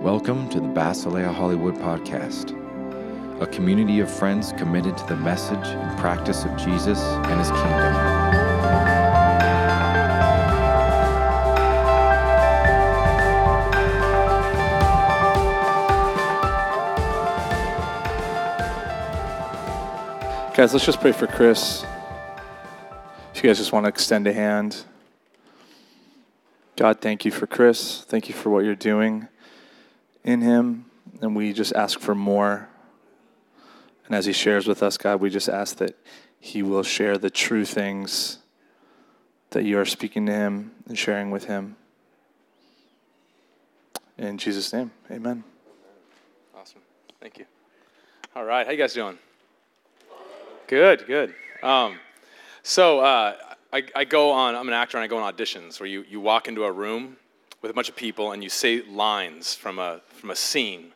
Welcome to the Basilea Hollywood Podcast, a community of friends committed to the message and practice of Jesus and his kingdom. Guys, let's just pray for Chris. If you guys just want to extend a hand. God, thank you for Chris. Thank you for what you're doing in him. And we just ask for more. And as he shares with us, God, we just ask that he will share the true things that you are speaking to him and sharing with him. In Jesus' name, amen. Awesome. Thank you. All right. How you guys doing? Good, good. Um, so uh, I, I, go on, I'm an actor and I go on auditions where you, you walk into a room with a bunch of people and you say lines from a, from a scene.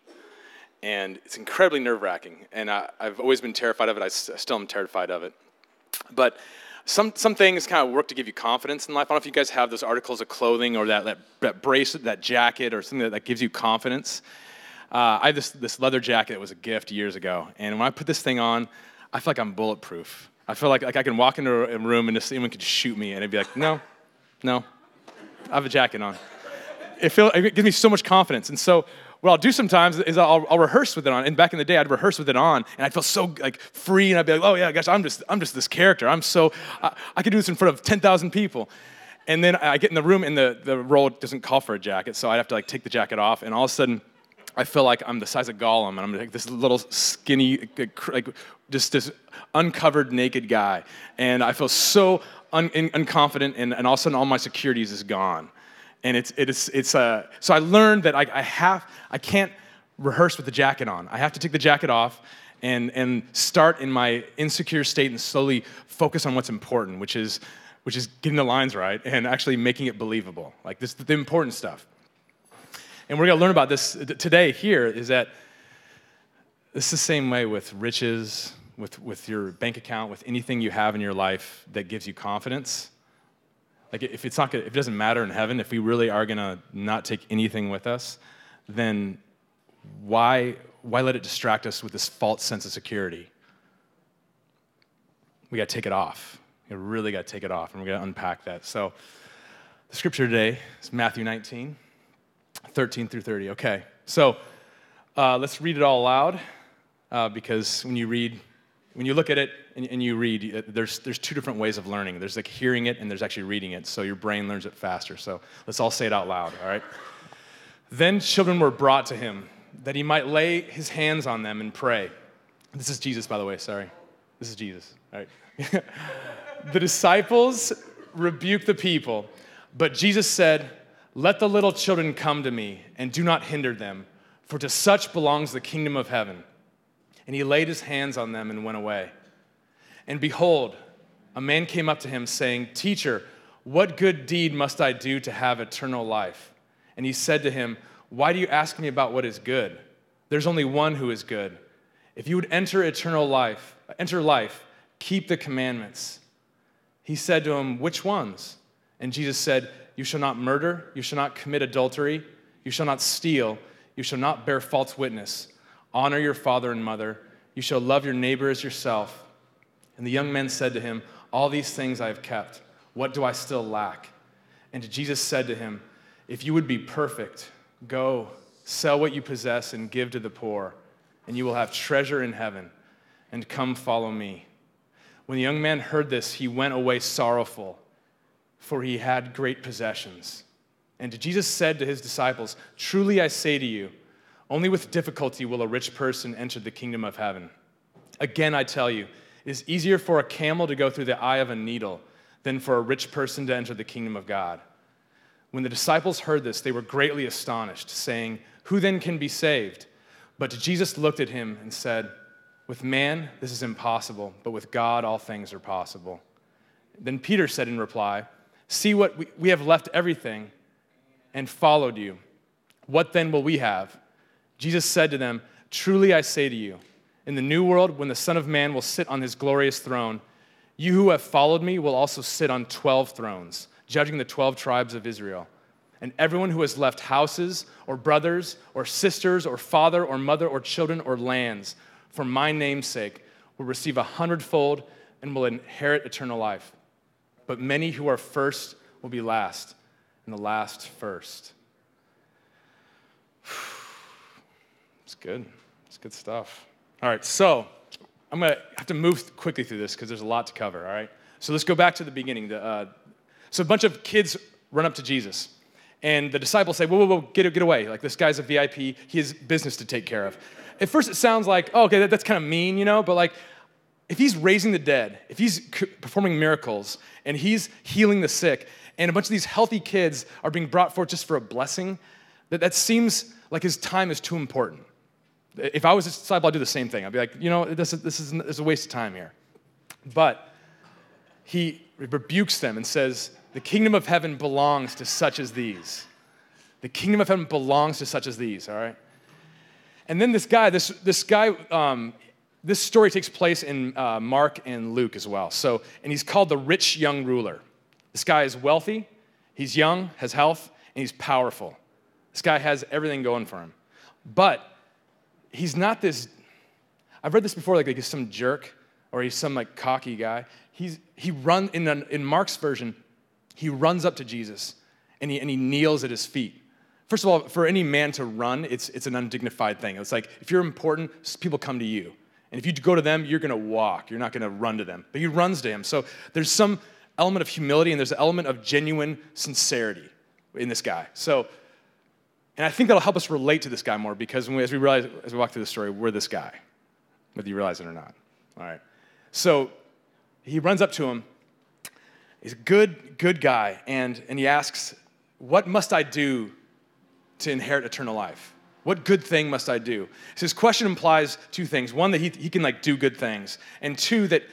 And it's incredibly nerve wracking. And I, have always been terrified of it. I, still am terrified of it. But some, some things kind of work to give you confidence in life. I don't know if you guys have those articles of clothing or that, that, that bracelet, that jacket, or something that, that gives you confidence. Uh, I have this, this leather jacket that was a gift years ago. And when I put this thing on, I feel like I'm bulletproof. I feel like, like I can walk into a room and just anyone could shoot me and it'd be like, no, no, I have a jacket on. It, feel, it gives me so much confidence. And so what I'll do sometimes is I'll, I'll, rehearse with it on. And back in the day, I'd rehearse with it on, and I'd feel so like free, and I'd be like, oh yeah, gosh, I'm just, I'm just this character. I'm so, I, I can do this in front of 10,000 people. And then I get in the room, and the, the role doesn't call for a jacket, so I'd have to like take the jacket off, and all of a sudden, I feel like I'm the size of Gollum, and I'm like this little skinny, like just this uncovered naked guy. And I feel so un- unconfident, and, and all of a sudden all my securities is gone. And it's, it's, it's uh, so I learned that I, I have, I can't rehearse with the jacket on. I have to take the jacket off and, and start in my insecure state and slowly focus on what's important, which is, which is getting the lines right and actually making it believable. Like this, the important stuff. And we're to learn about this today here is that it's the same way with riches, with, with your bank account, with anything you have in your life that gives you confidence. Like if it's not gonna, if it doesn't matter in heaven, if we really are gonna not take anything with us, then why, why let it distract us with this false sense of security? We gotta take it off. We really gotta take it off, and we're gonna unpack that. So the scripture today is Matthew 19, 13 through 30. Okay, so uh, let's read it all aloud uh, because when you read, when you look at it and, and, you read, uh, there's, there's two different ways of learning. There's like hearing it and there's actually reading it, so your brain learns it faster. So let's all say it out loud, all right? Then children were brought to him that he might lay his hands on them and pray. This is Jesus, by the way, sorry. This is Jesus, all right? the disciples rebuked the people, but Jesus said, Let the little children come to me and do not hinder them, for to such belongs the kingdom of heaven. And he laid his hands on them and went away. And behold, a man came up to him, saying, Teacher, what good deed must I do to have eternal life? And he said to him, Why do you ask me about what is good? There's only one who is good. If you would enter eternal life, enter life, keep the commandments. He said to him, Which ones? And Jesus said, You shall not murder, you shall not commit adultery, you shall not steal, you shall not bear false witness Honor your father and mother. You shall love your neighbor as yourself. And the young men said to him, All these things I have kept. What do I still lack? And Jesus said to him, If you would be perfect, go, sell what you possess, and give to the poor, and you will have treasure in heaven. And come follow me. When the young man heard this, he went away sorrowful, for he had great possessions. And Jesus said to his disciples, Truly I say to you, only with difficulty will a rich person enter the kingdom of heaven. Again, I tell you, is easier for a camel to go through the eye of a needle than for a rich person to enter the kingdom of God. When the disciples heard this, they were greatly astonished, saying, Who then can be saved? But Jesus looked at him and said, With man, this is impossible, but with God, all things are possible. Then Peter said in reply, See what we, we have left everything and followed you. What then will we have? Jesus said to them, Truly I say to you, in the new world, when the Son of Man will sit on his glorious throne, you who have followed me will also sit on 12 thrones, judging the 12 tribes of Israel. and everyone who has left houses or brothers or sisters or father or mother or children or lands for my name's sake will receive a hundredfold and will inherit eternal life. But many who are first will be last, and the last first. It's good. It's good stuff. All right, so I'm going to have to move quickly through this because there's a lot to cover, all right? So let's go back to the beginning. The, uh, so a bunch of kids run up to Jesus, and the disciples say, Whoa, whoa, whoa, get, get away. Like, this guy's a VIP, he has business to take care of. At first, it sounds like, oh, okay, that, that's kind of mean, you know, but like, if he's raising the dead, if he's performing miracles, and he's healing the sick, and a bunch of these healthy kids are being brought forth just for a blessing, that, that seems like his time is too important. If I was a disciple, I'd do the same thing. I'd be like, you know, this, is, this, is, this is a waste of time here. But he rebukes them and says, The kingdom of heaven belongs to such as these. The kingdom of heaven belongs to such as these, all right? And then this guy, this, this guy, um, this story takes place in uh, Mark and Luke as well. So, and he's called the rich young ruler. This guy is wealthy, he's young, has health, and he's powerful. This guy has everything going for him. But he's not this, I've read this before, like, like he's some jerk or he's some like cocky guy. He's, he run in, in Mark's version, he runs up to Jesus and he, and he kneels at his feet. First of all, for any man to run, it's, it's an undignified thing. It's like if you're important, people come to you. And if you go to them, you're going to walk. You're not going to run to them. But he runs to him. So there's some element of humility and there's an element of genuine sincerity in this guy. So and I think that'll help us relate to this guy more because we, as we realize, as we walk through the story, we're this guy, whether you realize it or not. All right. So he runs up to him. He's a good, good guy, and, and he asks, What must I do to inherit eternal life? What good thing must I do? So his question implies two things. One, that he, he can like do good things, and two, that,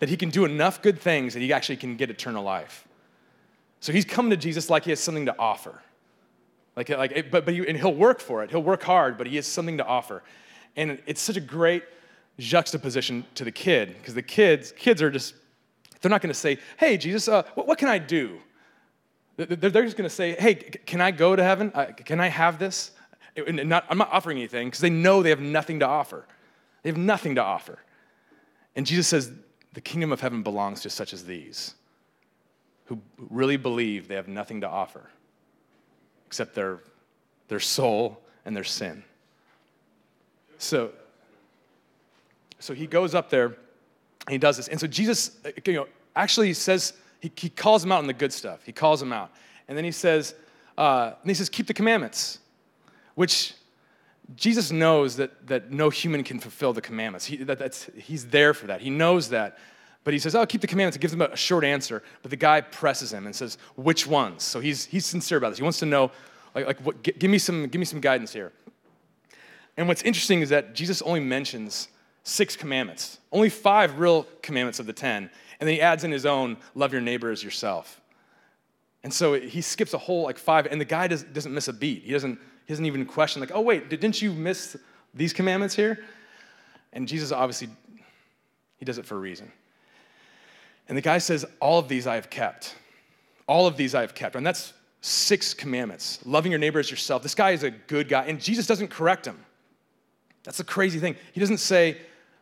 that he can do enough good things that he actually can get eternal life. So he's coming to Jesus like he has something to offer. Like, like but, but and he'll work for it. He'll work hard, but he has something to offer. And it's such a great juxtaposition to the kid because the kids, kids are just, they're not going to say, hey, Jesus, uh, what, what, can I do? They're, they're just going to say, hey, can I go to heaven? Uh, can I have this? And not, I'm not offering anything because they know they have nothing to offer. They have nothing to offer. And Jesus says, the kingdom of heaven belongs to such as these who really believe they have nothing to offer except their, their soul and their sin. So, so he goes up there and he does this. And so Jesus, you know, actually says, he, he calls him out on the good stuff. He calls him out. And then he says, uh, and he says, keep the commandments, which Jesus knows that, that no human can fulfill the commandments. He, that, that's, he's there for that. He knows that. But he says, "I'll Oh, keep the commandments. He gives him a short answer. But the guy presses him and says, Which ones? So he's, he's sincere about this. He wants to know, like, like what, give, me some, give me some guidance here. And what's interesting is that Jesus only mentions six commandments, only five real commandments of the 10. And then he adds in his own, love your neighbor as yourself. And so he skips a whole like five, and the guy does, doesn't miss a beat. He doesn't, he doesn't even question, like, oh, wait, didn't you miss these commandments here? And Jesus obviously, he does it for a reason. And the guy says, All of these I have kept. All of these I have kept. And that's six commandments loving your neighbor as yourself. This guy is a good guy. And Jesus doesn't correct him. That's the crazy thing. He doesn't say,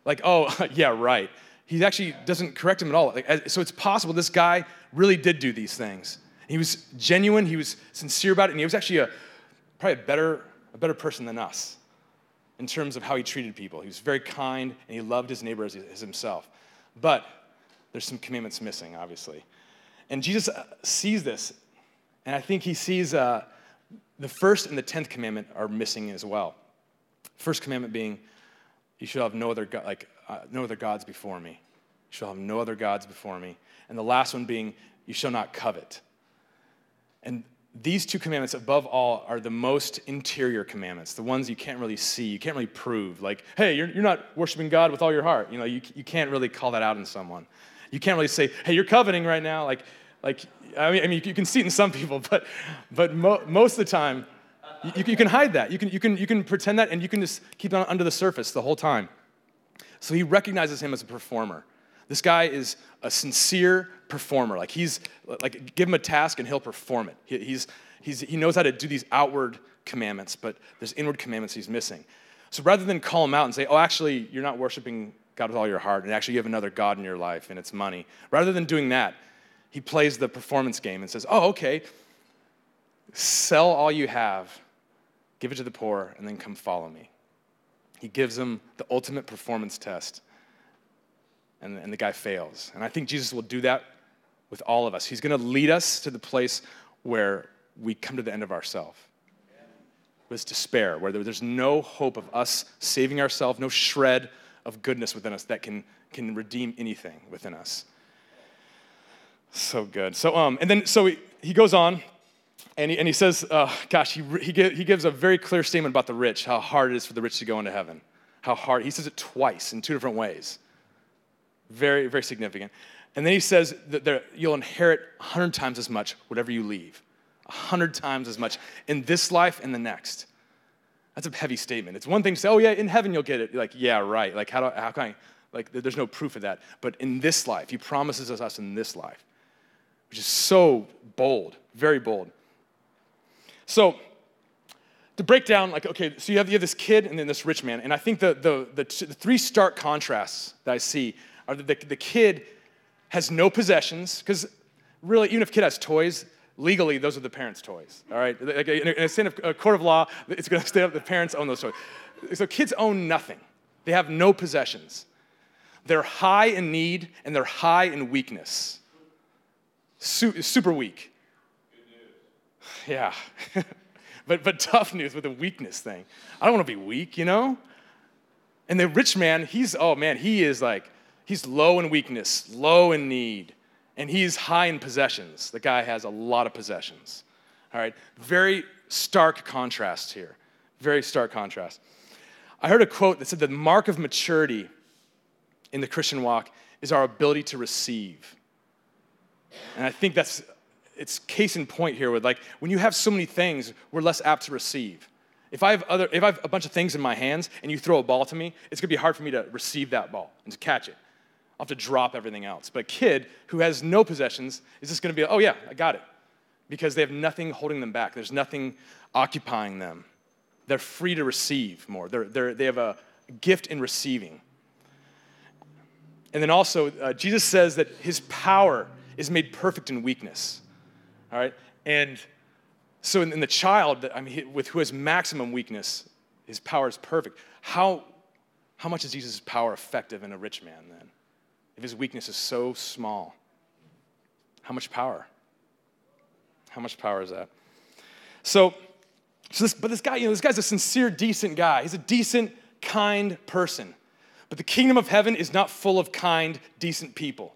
like, oh, yeah, right. He actually doesn't correct him at all. So it's possible this guy really did do these things. He was genuine, he was sincere about it, and he was actually a, probably a better, a better person than us in terms of how he treated people. He was very kind and he loved his neighbor as, as himself. But there's some commandments missing, obviously. And Jesus uh, sees this, and I think he sees uh, the first and the tenth commandment are missing as well. First commandment being, you shall have no other, go- like, uh, no other gods before me. You shall have no other gods before me. And the last one being, you shall not covet. And these two commandments, above all, are the most interior commandments, the ones you can't really see, you can't really prove. Like, hey, you're, you're not worshiping God with all your heart. You know, you, you can't really call that out in someone. You can't really say, hey, you're coveting right now. Like, like I mean, I mean you can see it in some people, but, but mo- most of the time, you, you, can hide that. You can, you, can, you can pretend that, and you can just keep it under the surface the whole time. So he recognizes him as a performer. This guy is a sincere performer. Like he's like give him a task and he'll perform it. He, he's He's, he knows how to do these outward commandments, but there's inward commandments he's missing. So rather than call him out and say, oh, actually, you're not worshiping God with all your heart, and actually you have another God in your life, and it's money, rather than doing that, he plays the performance game and says, oh, okay, sell all you have, give it to the poor, and then come follow me. He gives him the ultimate performance test, and, and the guy fails. And I think Jesus will do that with all of us. He's going to lead us to the place where we come to the end of ourselves With despair, where there's no hope of us saving ourselves, no shred of goodness within us that can, can redeem anything within us. So good. So, um, and then, so he, he goes on and he, and he says, uh, gosh, he, he, he gives a very clear statement about the rich, how hard it is for the rich to go into heaven. How hard. He says it twice in two different ways. Very, very significant. And then he says that there, you'll inherit 100 times as much whatever you leave a hundred times as much in this life and the next. That's a heavy statement. It's one thing to say, oh, yeah, in heaven you'll get it. Like, yeah, right. Like, how, do, how can I? Like, there's no proof of that. But in this life, he promises us in this life, which is so bold, very bold. So, to break down, like, okay, so you have, you have this kid and then this rich man. And I think the, the, the, the three stark contrasts that I see are that the, the kid has no possessions, because really, even if kid has toys, legally, those are the parents' toys. All right, like in a, in a uh, court of law, it's going to stay up. The parents own those toys. So kids own nothing. They have no possessions. They're high in need and they're high in weakness. Su- super weak. Yeah. but, but tough news with the weakness thing. I don't want to be weak, you know? And the rich man, he's, oh man, he is like, he's low in weakness, low in need and he's high in possessions. The guy has a lot of possessions. All right, very stark contrast here. Very stark contrast. I heard a quote that said the mark of maturity in the Christian walk is our ability to receive. And I think that's it's case in point here with like when you have so many things, we're less apt to receive. If I have other if I have a bunch of things in my hands and you throw a ball to me, it's gonna be hard for me to receive that ball and to catch it. I'll have to drop everything else. But a kid who has no possessions is just going to be, oh, yeah, I got it. Because they have nothing holding them back, there's nothing occupying them. They're free to receive more, they're, they're, they have a gift in receiving. And then also, uh, Jesus says that his power is made perfect in weakness. All right? And so, in, in the child, I mean, with who has maximum weakness, his power is perfect. How, how much is Jesus' power effective in a rich man then? If his weakness is so small? How much power? How much power is that? So, so this, but this guy, you know, this guy's a sincere, decent guy. He's a decent, kind person. But the kingdom of heaven is not full of kind, decent people.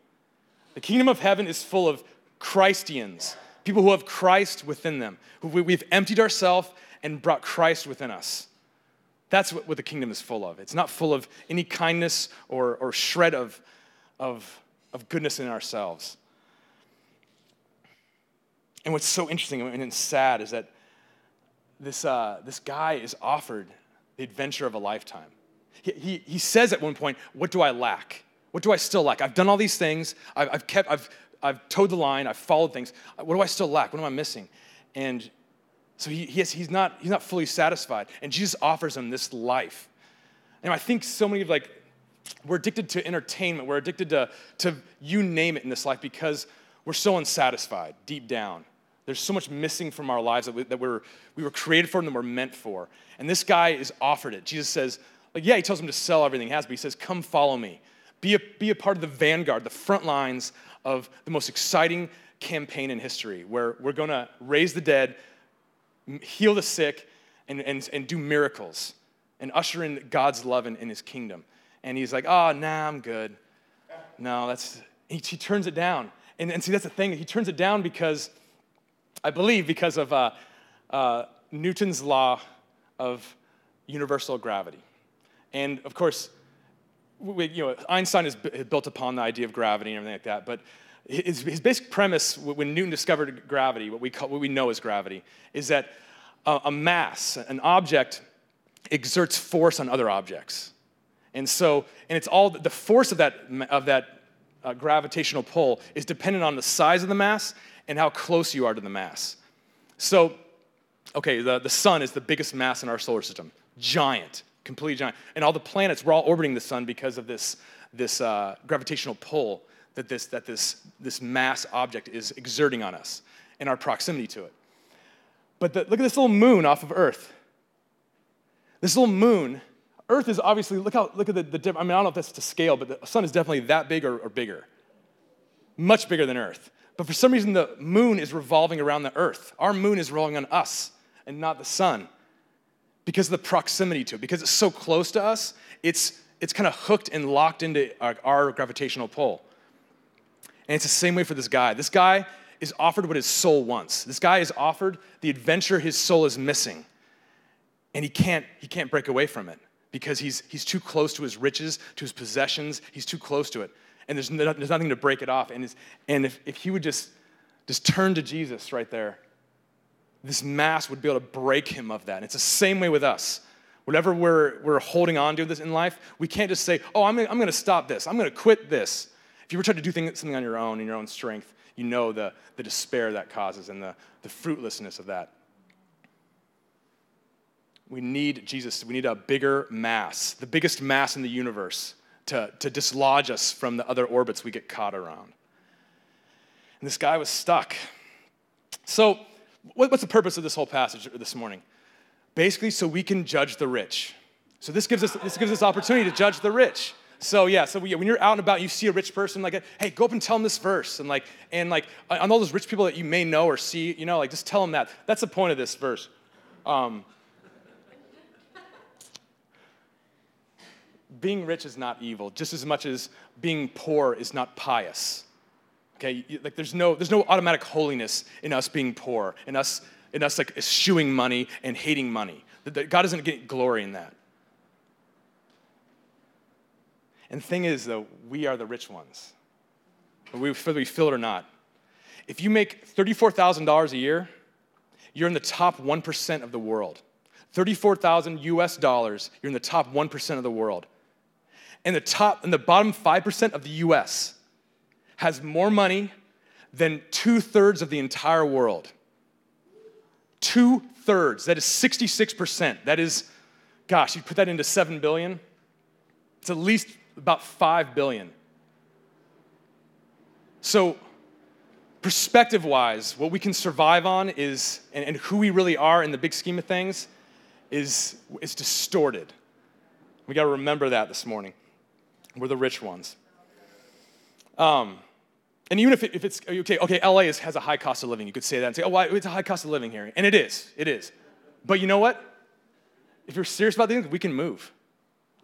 The kingdom of heaven is full of Christians, people who have Christ within them, who we've emptied ourselves and brought Christ within us. That's what, what the kingdom is full of. It's not full of any kindness or, or shred of, of, of goodness in ourselves. And what's so interesting and sad is that this, uh, this guy is offered the adventure of a lifetime. He, he, he says at one point, What do I lack? What do I still lack? I've done all these things. I've, I've kept, I've, I've toed the line. I've followed things. What do I still lack? What am I missing? And so he, he has, he's, not, he's not fully satisfied. And Jesus offers him this life. And I think so many of like we're addicted to entertainment. We're addicted to, to you name it in this life because we're so unsatisfied deep down. There's so much missing from our lives that, we, that we're, we were created for and that we're meant for. And this guy is offered it. Jesus says, like, yeah, he tells him to sell everything he has, but he says, come follow me. Be a, be a part of the vanguard, the front lines of the most exciting campaign in history where we're going to raise the dead, heal the sick, and, and, and do miracles and usher in God's love in, in his kingdom and he's like, oh, nah, I'm good. No, that's, he, he turns it down. And, and see, that's the thing. He turns it down because, I believe, because of uh, uh, Newton's law of universal gravity. And of course, we, you know, Einstein is built upon the idea of gravity and everything like that. But his, his basic premise, when Newton discovered gravity, what we, call, what we know as gravity, is that a, a mass, an object, exerts force on other objects. And so, and it's all the force of that, of that uh, gravitational pull is dependent on the size of the mass and how close you are to the mass. So, okay, the, the sun is the biggest mass in our solar system. Giant, completely giant. And all the planets, we're all orbiting the sun because of this, this uh, gravitational pull that, this, that this, this mass object is exerting on us and our proximity to it. But the, look at this little moon off of Earth. This little moon, Earth is obviously, look how, look at the, the I mean, I don't know if that's to scale, but the sun is definitely that big or, or bigger. Much bigger than Earth. But for some reason, the moon is revolving around the Earth. Our moon is revolving on us and not the sun because of the proximity to it. Because it's so close to us, it's, it's kind of hooked and locked into our, our gravitational pull. And it's the same way for this guy. This guy is offered what his soul wants. This guy is offered the adventure his soul is missing. And he can't, he can't break away from it because he's, he's too close to his riches, to his possessions. He's too close to it. And there's, no, there's nothing to break it off. And, and if, if he would just, just turn to Jesus right there, this mass would be able to break him of that. And it's the same way with us. Whatever we're, we're holding on to this in life, we can't just say, oh, I'm, I'm going to stop this. I'm going to quit this. If you ever try to do something on your own, in your own strength, you know the, the despair that causes and the, the fruitlessness of that. We need Jesus. We need a bigger mass, the biggest mass in the universe, to, to dislodge us from the other orbits we get caught around. And this guy was stuck. So, what's the purpose of this whole passage this morning? Basically, so we can judge the rich. So this gives us this gives us opportunity to judge the rich. So yeah, so when you're out and about, you see a rich person, like, hey, go up and tell them this verse, and like, and like, on all those rich people that you may know or see, you know, like, just tell them that. That's the point of this verse. Um, being rich is not evil, just as much as being poor is not pious. Okay, like there's no there's no automatic holiness in us being poor, in us in us like eschewing money and hating money. God doesn't get glory in that. And the thing is, though, we are the rich ones, whether we feel it or not. If you make $34,000 a year, you're in the top 1% of the world. 34,000 US dollars, you're in the top 1% of the world. And the top and the bottom 5% of the US has more money than two thirds of the entire world. Two thirds, that is 66%. That is, gosh, you put that into 7 billion, it's at least about 5 billion. So, perspective wise, what we can survive on is, and, and, who we really are in the big scheme of things, is, is distorted. We got to remember that this morning. We're the rich ones. Um, and even if, it, if it's, okay, okay, LA is, has a high cost of living, you could say that and say, oh, it's a high cost of living here. And it is, it is. But you know what? If you're serious about things, we can move.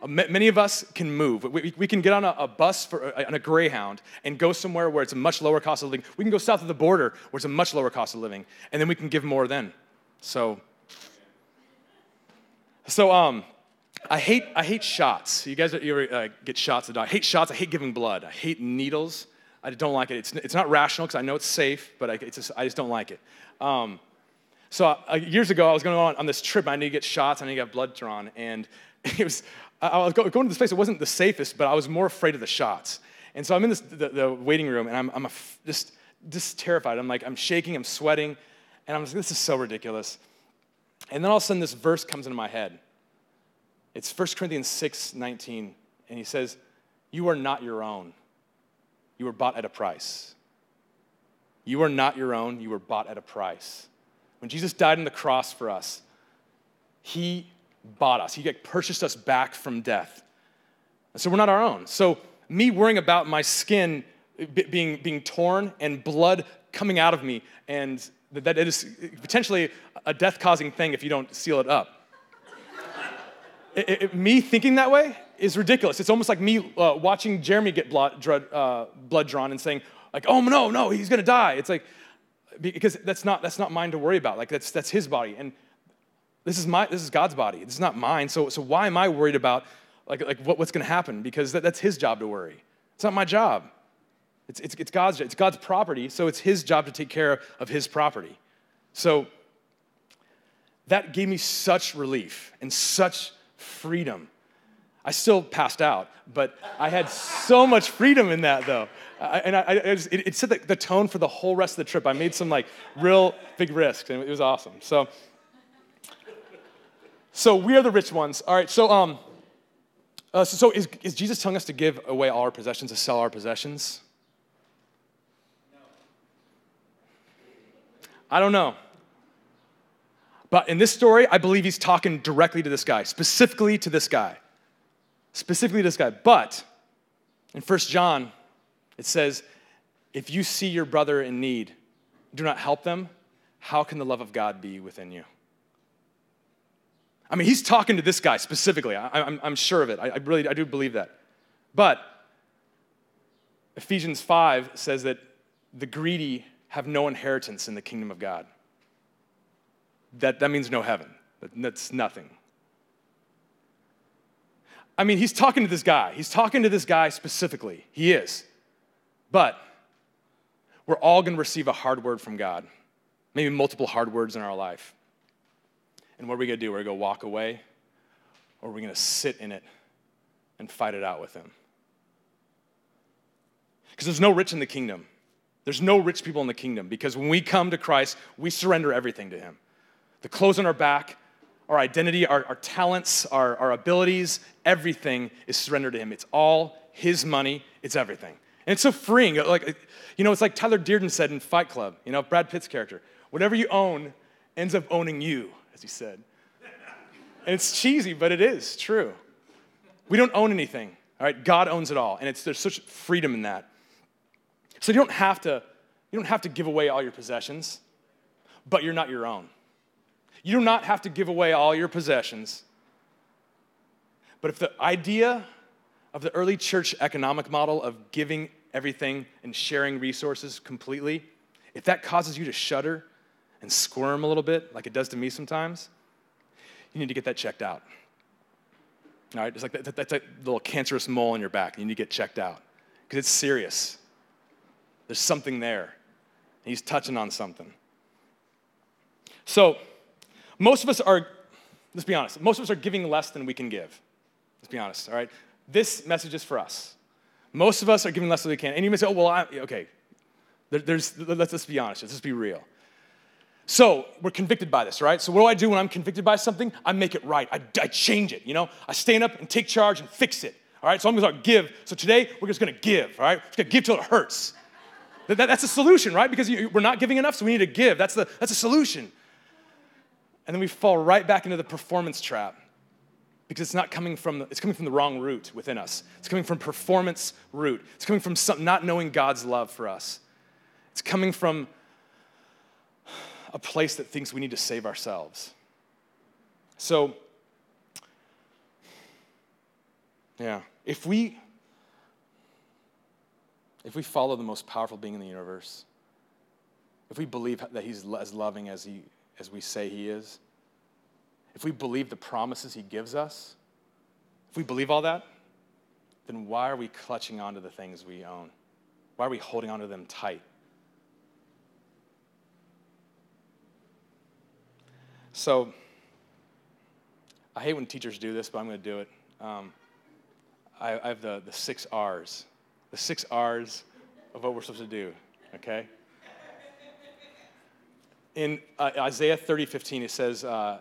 Uh, many of us can move. We, we can get on a, a bus for, on a Greyhound and go somewhere where it's a much lower cost of living. We can go south of the border where it's a much lower cost of living, and then we can give more then. So, so um, I hate I hate shots. You guys you ever, uh, get shots the? I hate shots. I hate giving blood. I hate needles. I don't like it. It's, it's not rational because I know it's safe, but I, just, I just don't like it. Um, so uh, years ago, I was going on, on this trip. I need to get shots. I need to get blood drawn, and it was I was going to this place. It wasn't the safest, but I was more afraid of the shots. And so I'm in this, the, the waiting room, and I'm, I'm just, just terrified. I'm like, I'm shaking, I'm sweating, and I'm like, this is so ridiculous. And then all of a sudden, this verse comes into my head. It's 1 Corinthians 6 19, and he says, You are not your own. You were bought at a price. You are not your own. You were bought at a price. When Jesus died on the cross for us, he bought us. He purchased us back from death. So we're not our own. So me worrying about my skin being, being torn and blood coming out of me, and that it is potentially a death causing thing if you don't seal it up. It, it, me thinking that way is ridiculous. It's almost like me uh, watching Jeremy get blood, uh, blood drawn and saying, like, oh no, no, he's gonna die. It's like, because that's not, that's not mine to worry about. Like, that's, that's his body. And this is, my, this is God's body. This is not mine. So, so why am I worried about like, like what, what's going to happen? Because that, that's his job to worry. It's not my job. It's, it's, it's, God's, it's God's property, so it's his job to take care of his property. So that gave me such relief and such freedom. I still passed out, but I had so much freedom in that, though. I, and I, I it, it, set the, the tone for the whole rest of the trip. I made some like real big risks, and it was awesome. So, so we are the rich ones. All right. So, um, uh, so, so is, is Jesus telling us to give away all our possessions, to sell our possessions? I don't know. But in this story, I believe he's talking directly to this guy, specifically to this guy. Specifically to this guy. But in 1 John, it says, if you see your brother in need, do not help them, how can the love of God be within you? I mean, he's talking to this guy specifically. I, am sure of it. I, I really I do believe that. But Ephesians 5 says that the greedy have no inheritance in the kingdom of God. That, that means no heaven. That's nothing. I mean, he's talking to this guy. He's talking to this guy specifically. He is. But we're all going to receive a hard word from God, maybe multiple hard words in our life. And what are we going to do? Are We're going to walk away, or are we're going to sit in it and fight it out with Him. Because there's no rich in the kingdom. There's no rich people in the kingdom because when we come to Christ, we surrender everything to Him. The clothes on our back, our identity, our, our talents, our, our abilities, everything is surrendered to Him. It's all His money, it's everything. And it's so freeing. Like, you know, it's like Tyler Durden said in Fight Club, you know, Brad Pitt's character. Whatever you own ends up owning you, as he said. And it's cheesy, but it is true. We don't own anything, all right? God owns it all. And it's, there's such freedom in that. So you don't have to, you don't have to give away all your possessions, but you're not your own. You do not have to give away all your possessions. But if the idea of the early church economic model of giving everything and sharing resources completely, if that causes you to shudder and squirm a little bit, like it does to me sometimes, you need to get that checked out. All right, it's like that, that's a little cancerous mole in your back. You need to get checked out because it's serious. There's something there. He's touching on something. So, most of us are, let's be honest, most of us are giving less than we can give. Let's be honest, all right? This message is for us. Most of us are giving less than we can. And you may say, oh, well, I, okay, there, there's, let's, let's be honest, let's just be real. So we're convicted by this, right? So what do I do when I'm convicted by something? I make it right. I, I change it, you know? I stand up and take charge and fix it, all right? So I'm gonna start give. So today, we're just gonna give, all right? We're gonna give till it hurts. That, that, that's a solution, right? Because you, we're not giving enough, so we need to give. That's, the, that's a solution. And then we fall right back into the performance trap because it's not coming from it's coming from the wrong root within us. It's coming from performance root. It's coming from some, not knowing god's love for us. It's coming from a place that thinks we need to save ourselves. So yeah if we if we follow the most powerful being in the universe if we believe that he's as loving as he as we say he is if we believe the promises he gives us, if we believe all that, then why are we clutching onto the things we own? Why are we holding onto them tight? So, I hate when teachers do this, but I'm going to do it. Um, I, I have the, the six R's, the six R's of what we're supposed to do, okay? In uh, Isaiah 30, 15, it says, uh,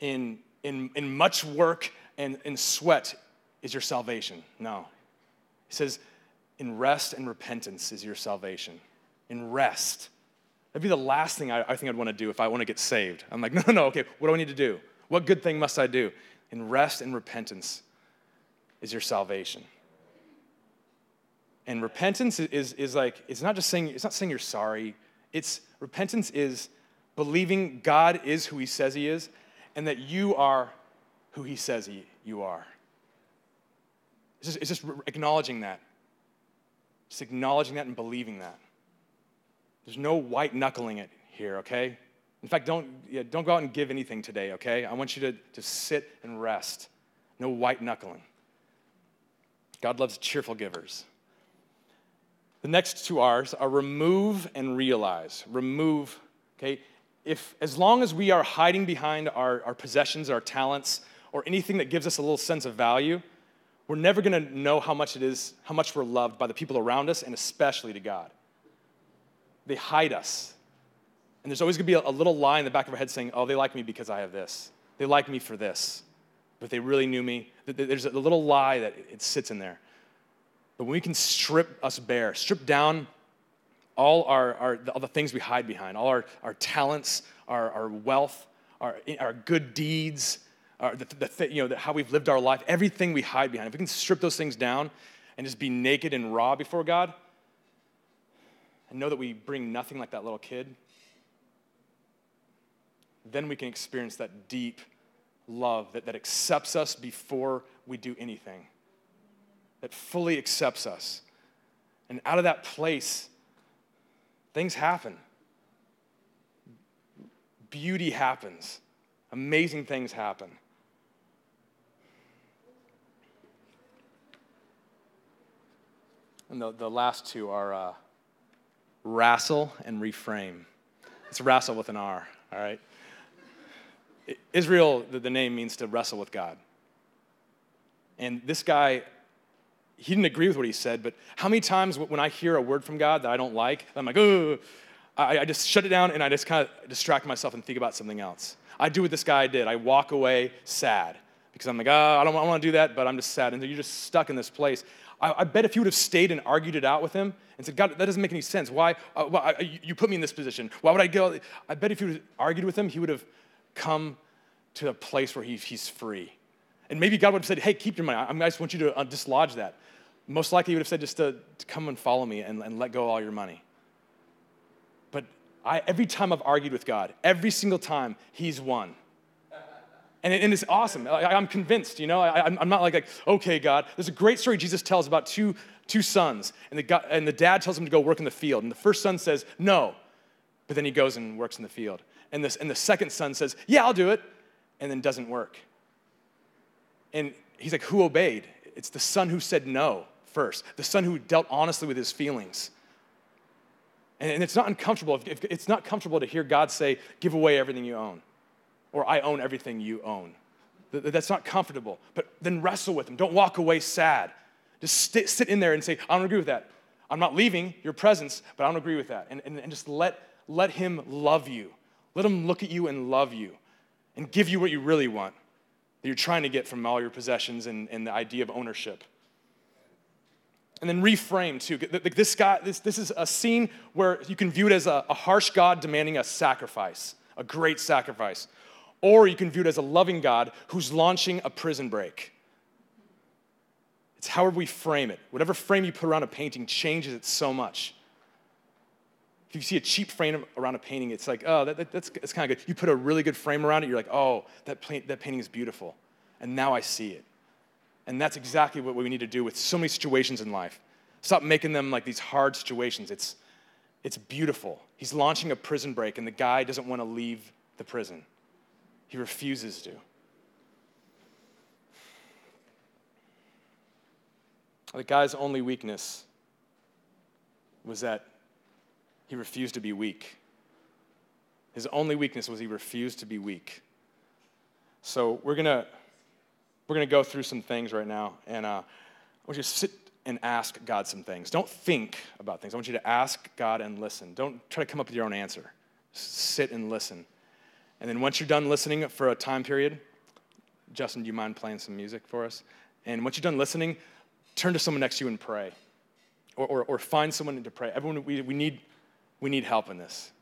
in, in, in much work and in sweat is your salvation. No. He says, in rest and repentance is your salvation. In rest. That'd be the last thing I, I think I'd want to do if I want to get saved. I'm like, no, no, no, okay, what do I need to do? What good thing must I do? In rest and repentance is your salvation. And repentance is, is like, it's not just saying, it's not saying you're sorry. It's repentance is believing God is who he says he is and that you are who he says he, you are. It's just, it's just acknowledging that. Just acknowledging that and believing that. There's no white knuckling it here, okay? In fact, don't, yeah, don't go out and give anything today, okay? I want you to, to sit and rest. No white knuckling. God loves cheerful givers. The next two R's are remove and realize. Remove, okay? if as long as we are hiding behind our, our possessions, our talents, or anything that gives us a little sense of value, we're never to know how much it is, how much we're loved by the people around us and especially to God. They hide us. And there's always to be a, a little lie in the back of our head saying, oh, they like me because I have this. They like me for this. But they really knew me. There's a little lie that it sits in there. But when we can strip us bare, strip down all, our, our, all the things we hide behind, all our, our talents, our, our wealth, our, our good deeds, our, the, the, you know, the, how we've lived our life, everything we hide behind, if we can strip those things down and just be naked and raw before God, and know that we bring nothing like that little kid, then we can experience that deep love that, that accepts us before we do anything that fully accepts us. And out of that place, things happen. Beauty happens. Amazing things happen. And the, the last two are uh, wrestle and reframe. It's wrestle with an R, all right? Israel, the, the name means to wrestle with God. And this guy he didn't agree with what he said, but how many times when I hear a word from God that I don't like, I'm like, oh, I, I just shut it down and I just kind of distract myself and think about something else. I do what this guy did. I walk away sad because I'm like, oh, I don't, want to do that, but I'm just sad. And you're just stuck in this place. I, I, bet if you would have stayed and argued it out with him and said, God, that doesn't make any sense. Why? Uh, why I, you put me in this position. Why would I go? I bet if you argued with him, he would have come to a place where he, he's free. And maybe God would have said, hey, keep your money. I just want you to uh, dislodge that. Most likely, he would have said just to, to come and follow me and, and let go all your money. But I, every time I've argued with God, every single time, he's won. And, it, and it's awesome. I, am convinced, you know. I, am not like, like, okay, God. There's a great story Jesus tells about two, two sons, and the, God, and the dad tells him to go work in the field. And the first son says, no. But then he goes and works in the field. And, this, and the second son says, yeah, I'll do it. And then doesn't work. And he's like, who obeyed? It's the son who said no first, the son who dealt honestly with his feelings. And, it's not uncomfortable. If, it's not comfortable to hear God say, give away everything you own, or I own everything you own. That's not comfortable. But then wrestle with him. Don't walk away sad. Just sit, in there and say, I don't agree with that. I'm not leaving your presence, but I don't agree with that. And, and, and just let, let him love you. Let him look at you and love you and give you what you really want that you're trying to get from all your possessions and, and the idea of ownership and then reframe too. This guy, this, this is a scene where you can view it as a, a harsh God demanding a sacrifice, a great sacrifice. Or you can view it as a loving God who's launching a prison break. It's however we frame it. Whatever frame you put around a painting changes it so much. If you see a cheap frame around a painting, it's like, oh, that, that, that's, that's kind of good. You put a really good frame around it, you're like, oh, that, paint, that painting is beautiful. And now I see it. And that's exactly what we need to do with so many situations in life. Stop making them like these hard situations. It's, it's beautiful. He's launching a prison break, and the guy doesn't want to leave the prison. He refuses to. The guy's only weakness was that he refused to be weak. His only weakness was he refused to be weak. So we're to we're to go through some things right now, and uh, I want you to sit and ask God some things. Don't think about things. I want you to ask God and listen. Don't try to come up with your own answer. Sit and listen. And then once you're done listening for a time period, Justin, do you mind playing some music for us? And once you're done listening, turn to someone next to you and pray. Or, or, or find someone to pray. Everyone, we, we, need, we need help in this.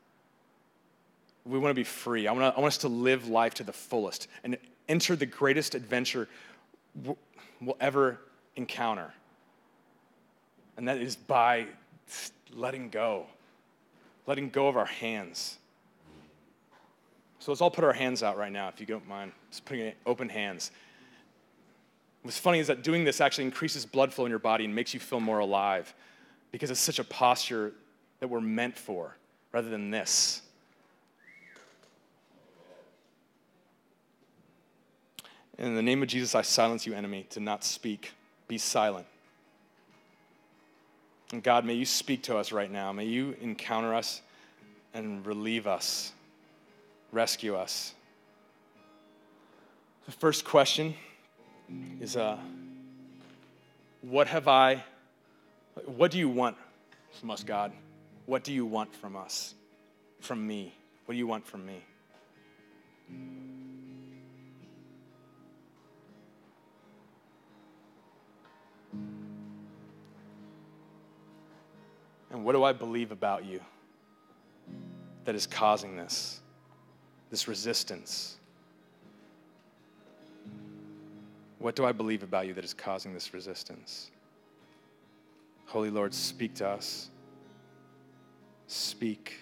We want to be free. I want, to, I want us to live life to the fullest. And enter the greatest adventure we'll ever encounter. And that is by letting go, letting go of our hands. So let's all put our hands out right now, if you don't mind. Just putting open hands. What's funny is that doing this actually increases blood flow in your body and makes you feel more alive because it's such a posture that we're meant for rather than this. In the name of Jesus, I silence you, enemy, to not speak. Be silent. And God, may you speak to us right now. May you encounter us and relieve us, rescue us. The first question is uh, What have I, what do you want from us, God? What do you want from us? From me? What do you want from me? And what do I believe about you that is causing this, this resistance? What do I believe about you that is causing this resistance? Holy Lord, speak to us. Speak.